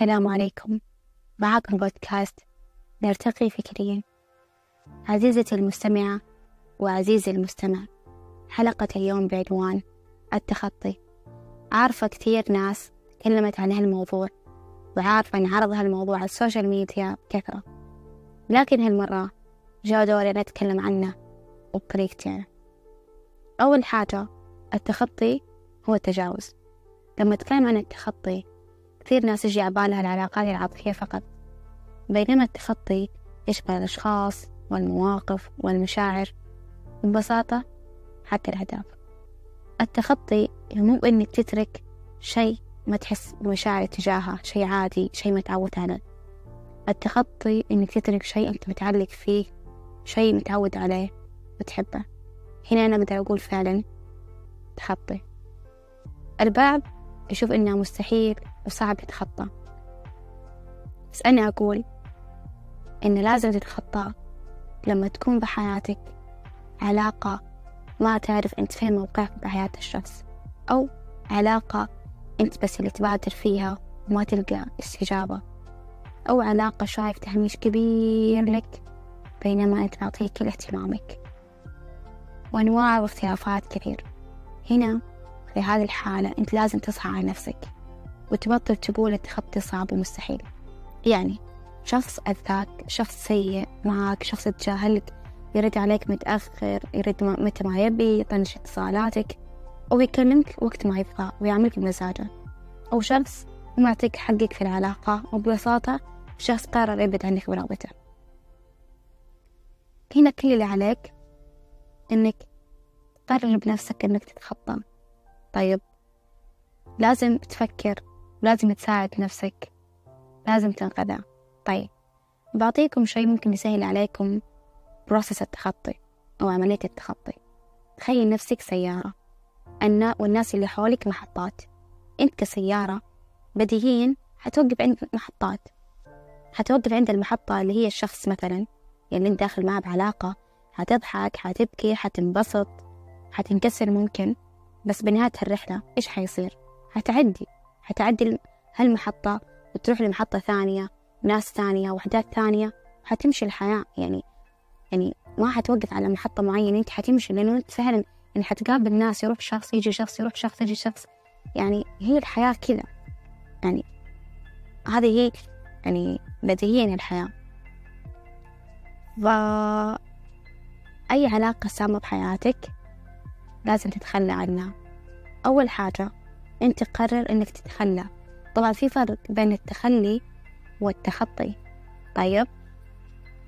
السلام عليكم. معكم بودكاست نرتقي فكريا. عزيزتي المستمعة وعزيزي المستمع حلقة اليوم بعنوان التخطي. عارفة كثير ناس تكلمت عن هالموضوع وعارفة أن عرض هالموضوع على السوشيال ميديا بكثرة لكن هالمرة جاء دوري نتكلم عنه وبطريقتي أول حاجة التخطي هو التجاوز. لما أتكلم عن التخطي كثير ناس يجي عبالها العلاقات العاطفية فقط. بينما التخطي يشمل الأشخاص والمواقف والمشاعر ببساطة حتى الأهداف. التخطي مو إنك تترك شيء ما تحس بمشاعر تجاهه شيء عادي شيء متعود عليه. التخطي إنك تترك شيء أنت متعلق فيه شيء متعود عليه وتحبه. هنا أنا أقدر أقول فعلا تخطي. البعض يشوف إنه مستحيل وصعب يتخطى. بس أنا أقول إن لازم تتخطى لما تكون بحياتك علاقة ما تعرف أنت فين موقعك بحياة الشخص أو علاقة أنت بس اللي تبادر فيها وما تلقى استجابة أو علاقة شايف تهميش كبير لك بينما أنت معطيه كل اهتمامك. وأنواع واختلافات كثير. هنا في هذه الحالة أنت لازم تصحى على نفسك. وتبطل تقول التخطي صعب ومستحيل يعني شخص أذاك شخص سيء معك شخص يتجاهلك يرد عليك متأخر يرد متى ما يبي يطنش اتصالاتك أو يكلمك وقت ما يبغى ويعملك بمزاجه. أو شخص ما يعطيك حقك في العلاقة وببساطة شخص قرر يبعد عنك برغبته. هنا كل اللي عليك إنك تقرر بنفسك إنك تتخطى. طيب لازم تفكر لازم تساعد نفسك. لازم تنقذها. طيب بعطيكم شيء ممكن يسهل عليكم بروسس التخطي أو عملية التخطي. تخيل نفسك سيارة. أن والناس اللي حولك محطات. أنت كسيارة بديهيا حتوقف عند محطات. حتوقف عند المحطة اللي هي الشخص مثلا اللي أنت داخل معه بعلاقة حتضحك حتبكي حتنبسط حتنكسر ممكن. بس بنهاية الرحلة إيش حيصير؟ حتعدي. حتعدي هالمحطة وتروح لمحطة ثانية ناس ثانية وحدات ثانية حتمشي الحياة. يعني يعني ما حتوقف على محطة معينة أنت حتمشي لأنه أنت فعلا يعني حتقابل ناس يروح شخص يجي شخص يروح شخص يجي شخص. يعني هي الحياة كذا. يعني هذه هي يعني بديهيا الحياة. ف أي علاقة سامة بحياتك لازم تتخلى عنها. أول حاجة أنت قرر أنك تتخلى. طبعا في فرق بين التخلي والتخطي. طيب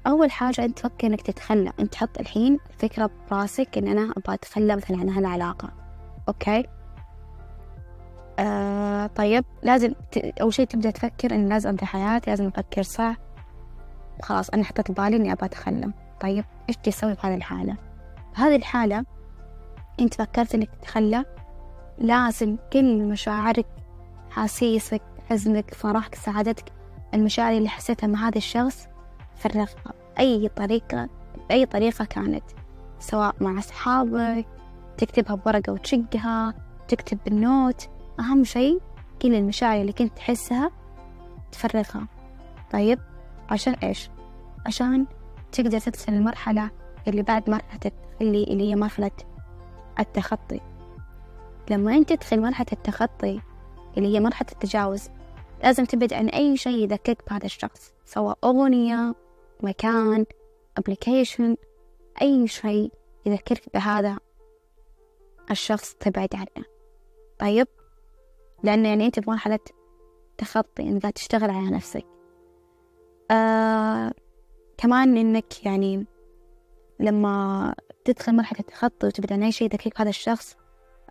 أول حاجة أنت تفكر إنك تتخلى. أنت تحط الحين فكرة براسك إن أنا أبغى أتخلى مثلا عن هالعلاقة. أوكي؟ آه طيب لازم ت... أول شيء تبدأ تفكر إن لازم أبدأ حياتي لازم أفكر صح. خلاص أنا حطيت ببالي إني أبغى أتخلى. طيب إيش تسوي بهذه الحالة؟ بهذه الحالة أنت فكرت إنك تتخلى. لازم كل مشاعرك حاسيسك حزنك فرحك سعادتك المشاعر اللي حسيتها مع هذا الشخص فرغها بأي طريقة بأي طريقة كانت سواء مع أصحابك تكتبها بورقة وتشقها تكتب بالنوت. أهم شيء كل المشاعر اللي كنت تحسها تفرغها. طيب عشان إيش؟ عشان تقدر تدخل المرحلة اللي بعد مرحلة التخلي اللي هي مرحلة التخطي. لما أنت تدخل مرحلة التخطي اللي هي مرحلة التجاوز لازم تبعد عن أي شيء يذكرك بهذا الشخص سواء أغنية مكان أبليكيشن أي شيء يذكرك بهذا الشخص تبعد عنه. طيب؟ لأنه يعني أنت بمرحلة تخطي إنك تشتغل على نفسك. آه كمان إنك يعني لما تدخل مرحلة التخطي وتبعد عن أي شيء يذكرك بهذا الشخص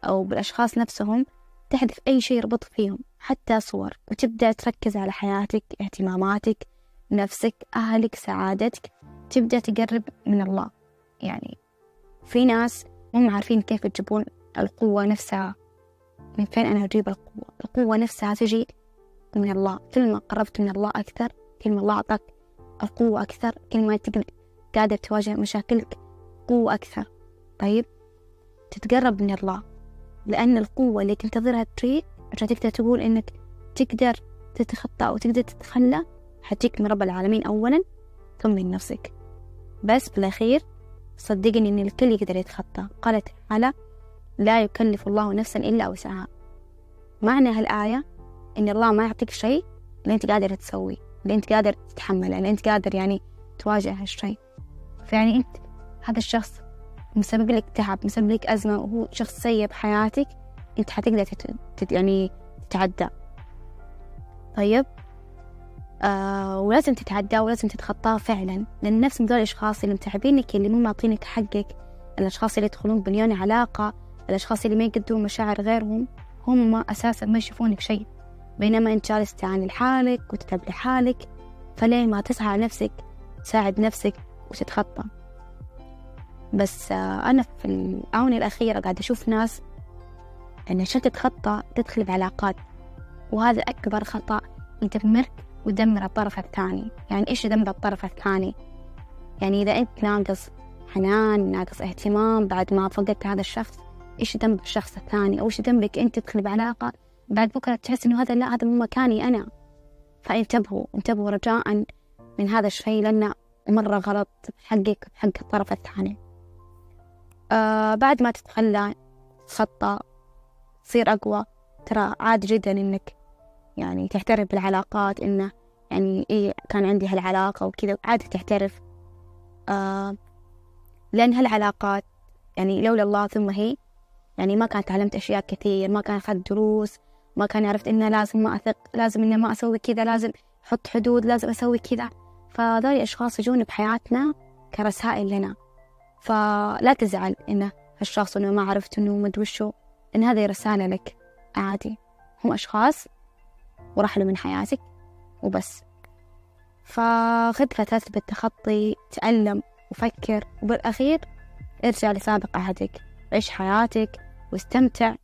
أو بالأشخاص نفسهم تحذف أي شيء يربط فيهم حتى صور وتبدأ تركز على حياتك اهتماماتك نفسك أهلك سعادتك تبدأ تقرب من الله. يعني في ناس مو عارفين كيف يجيبون القوة نفسها. من فين أنا أجيب القوة؟ القوة نفسها تجي من الله. كل ما قربت من الله أكثر كل ما الله أعطاك القوة أكثر كل ما تقدر قادر تواجه مشاكلك قوة أكثر. طيب تتقرب من الله. لأن القوة اللي تنتظرها تجيك عشان تقدر تقول إنك تقدر تتخطى أو تقدر تتخلى حتجيك من رب العالمين أولا ثم من نفسك. بس بالأخير صدقني إن الكل يقدر يتخطى. قالت تعالى لا يكلف الله نفسا إلا وسعها. معنى هالآية إن الله ما يعطيك شيء اللي أنت قادر تسويه اللي أنت قادر تتحمله اللي أنت قادر يعني تواجه هالشيء. فيعني أنت هذا الشخص مسبب لك تعب مسبب لك أزمة وهو شخص سيء بحياتك أنت حتقدر تت... يعني تتعدى. طيب؟ آه ولازم تتعدى ولازم تتخطاه فعلا لأن نفس دول الأشخاص اللي متعبينك اللي مو معطينك حقك الأشخاص اللي يدخلون بمليون علاقة الأشخاص اللي ما يقدرون مشاعر غيرهم هم أساسا ما يشوفونك شيء. بينما أنت جالس تعاني لحالك وتتعب لحالك فليه ما تسعى نفسك تساعد نفسك وتتخطى؟ بس آه، أنا في الآونة الأخيرة قاعدة أشوف ناس أن عشان تتخطى تدخل بعلاقات وهذا أكبر خطأ. يدمرك ويدمر الطرف الثاني. يعني إيش يدمر الطرف الثاني؟ يعني إذا أنت ناقص حنان ناقص اهتمام بعد ما فقدت هذا الشخص إيش يدمر الشخص الثاني؟ أو إيش يدمرك أنت تدخل بعلاقة؟ بعد بكرة تحس إنه هذا لا هذا مو مكاني أنا. فانتبهوا انتبهوا رجاء من هذا الشيء لأنه مرة غلط حقك حق الطرف الثاني. آه بعد ما تتخلى تخطى تصير أقوى ترى عادي جدا إنك يعني تعترف بالعلاقات إنه يعني إيه كان عندي هالعلاقة وكذا عادي تعترف آه لأن هالعلاقات يعني لولا الله ثم هي يعني ما كان تعلمت أشياء كثير ما كان أخذت دروس ما كان عرفت إنه لازم ما أثق لازم إنه ما أسوي كذا لازم أحط حدود لازم أسوي كذا. فهذول الأشخاص يجون بحياتنا كرسائل لنا. فلا تزعل إنه هالشخص إنه ما عرفت إنه مدري وشو إن هذه رسالة لك عادي. هم أشخاص ورحلوا من حياتك وبس. فخذ فترة بالتخطي تألم وفكر وبالأخير ارجع لسابق عهدك. عيش حياتك واستمتع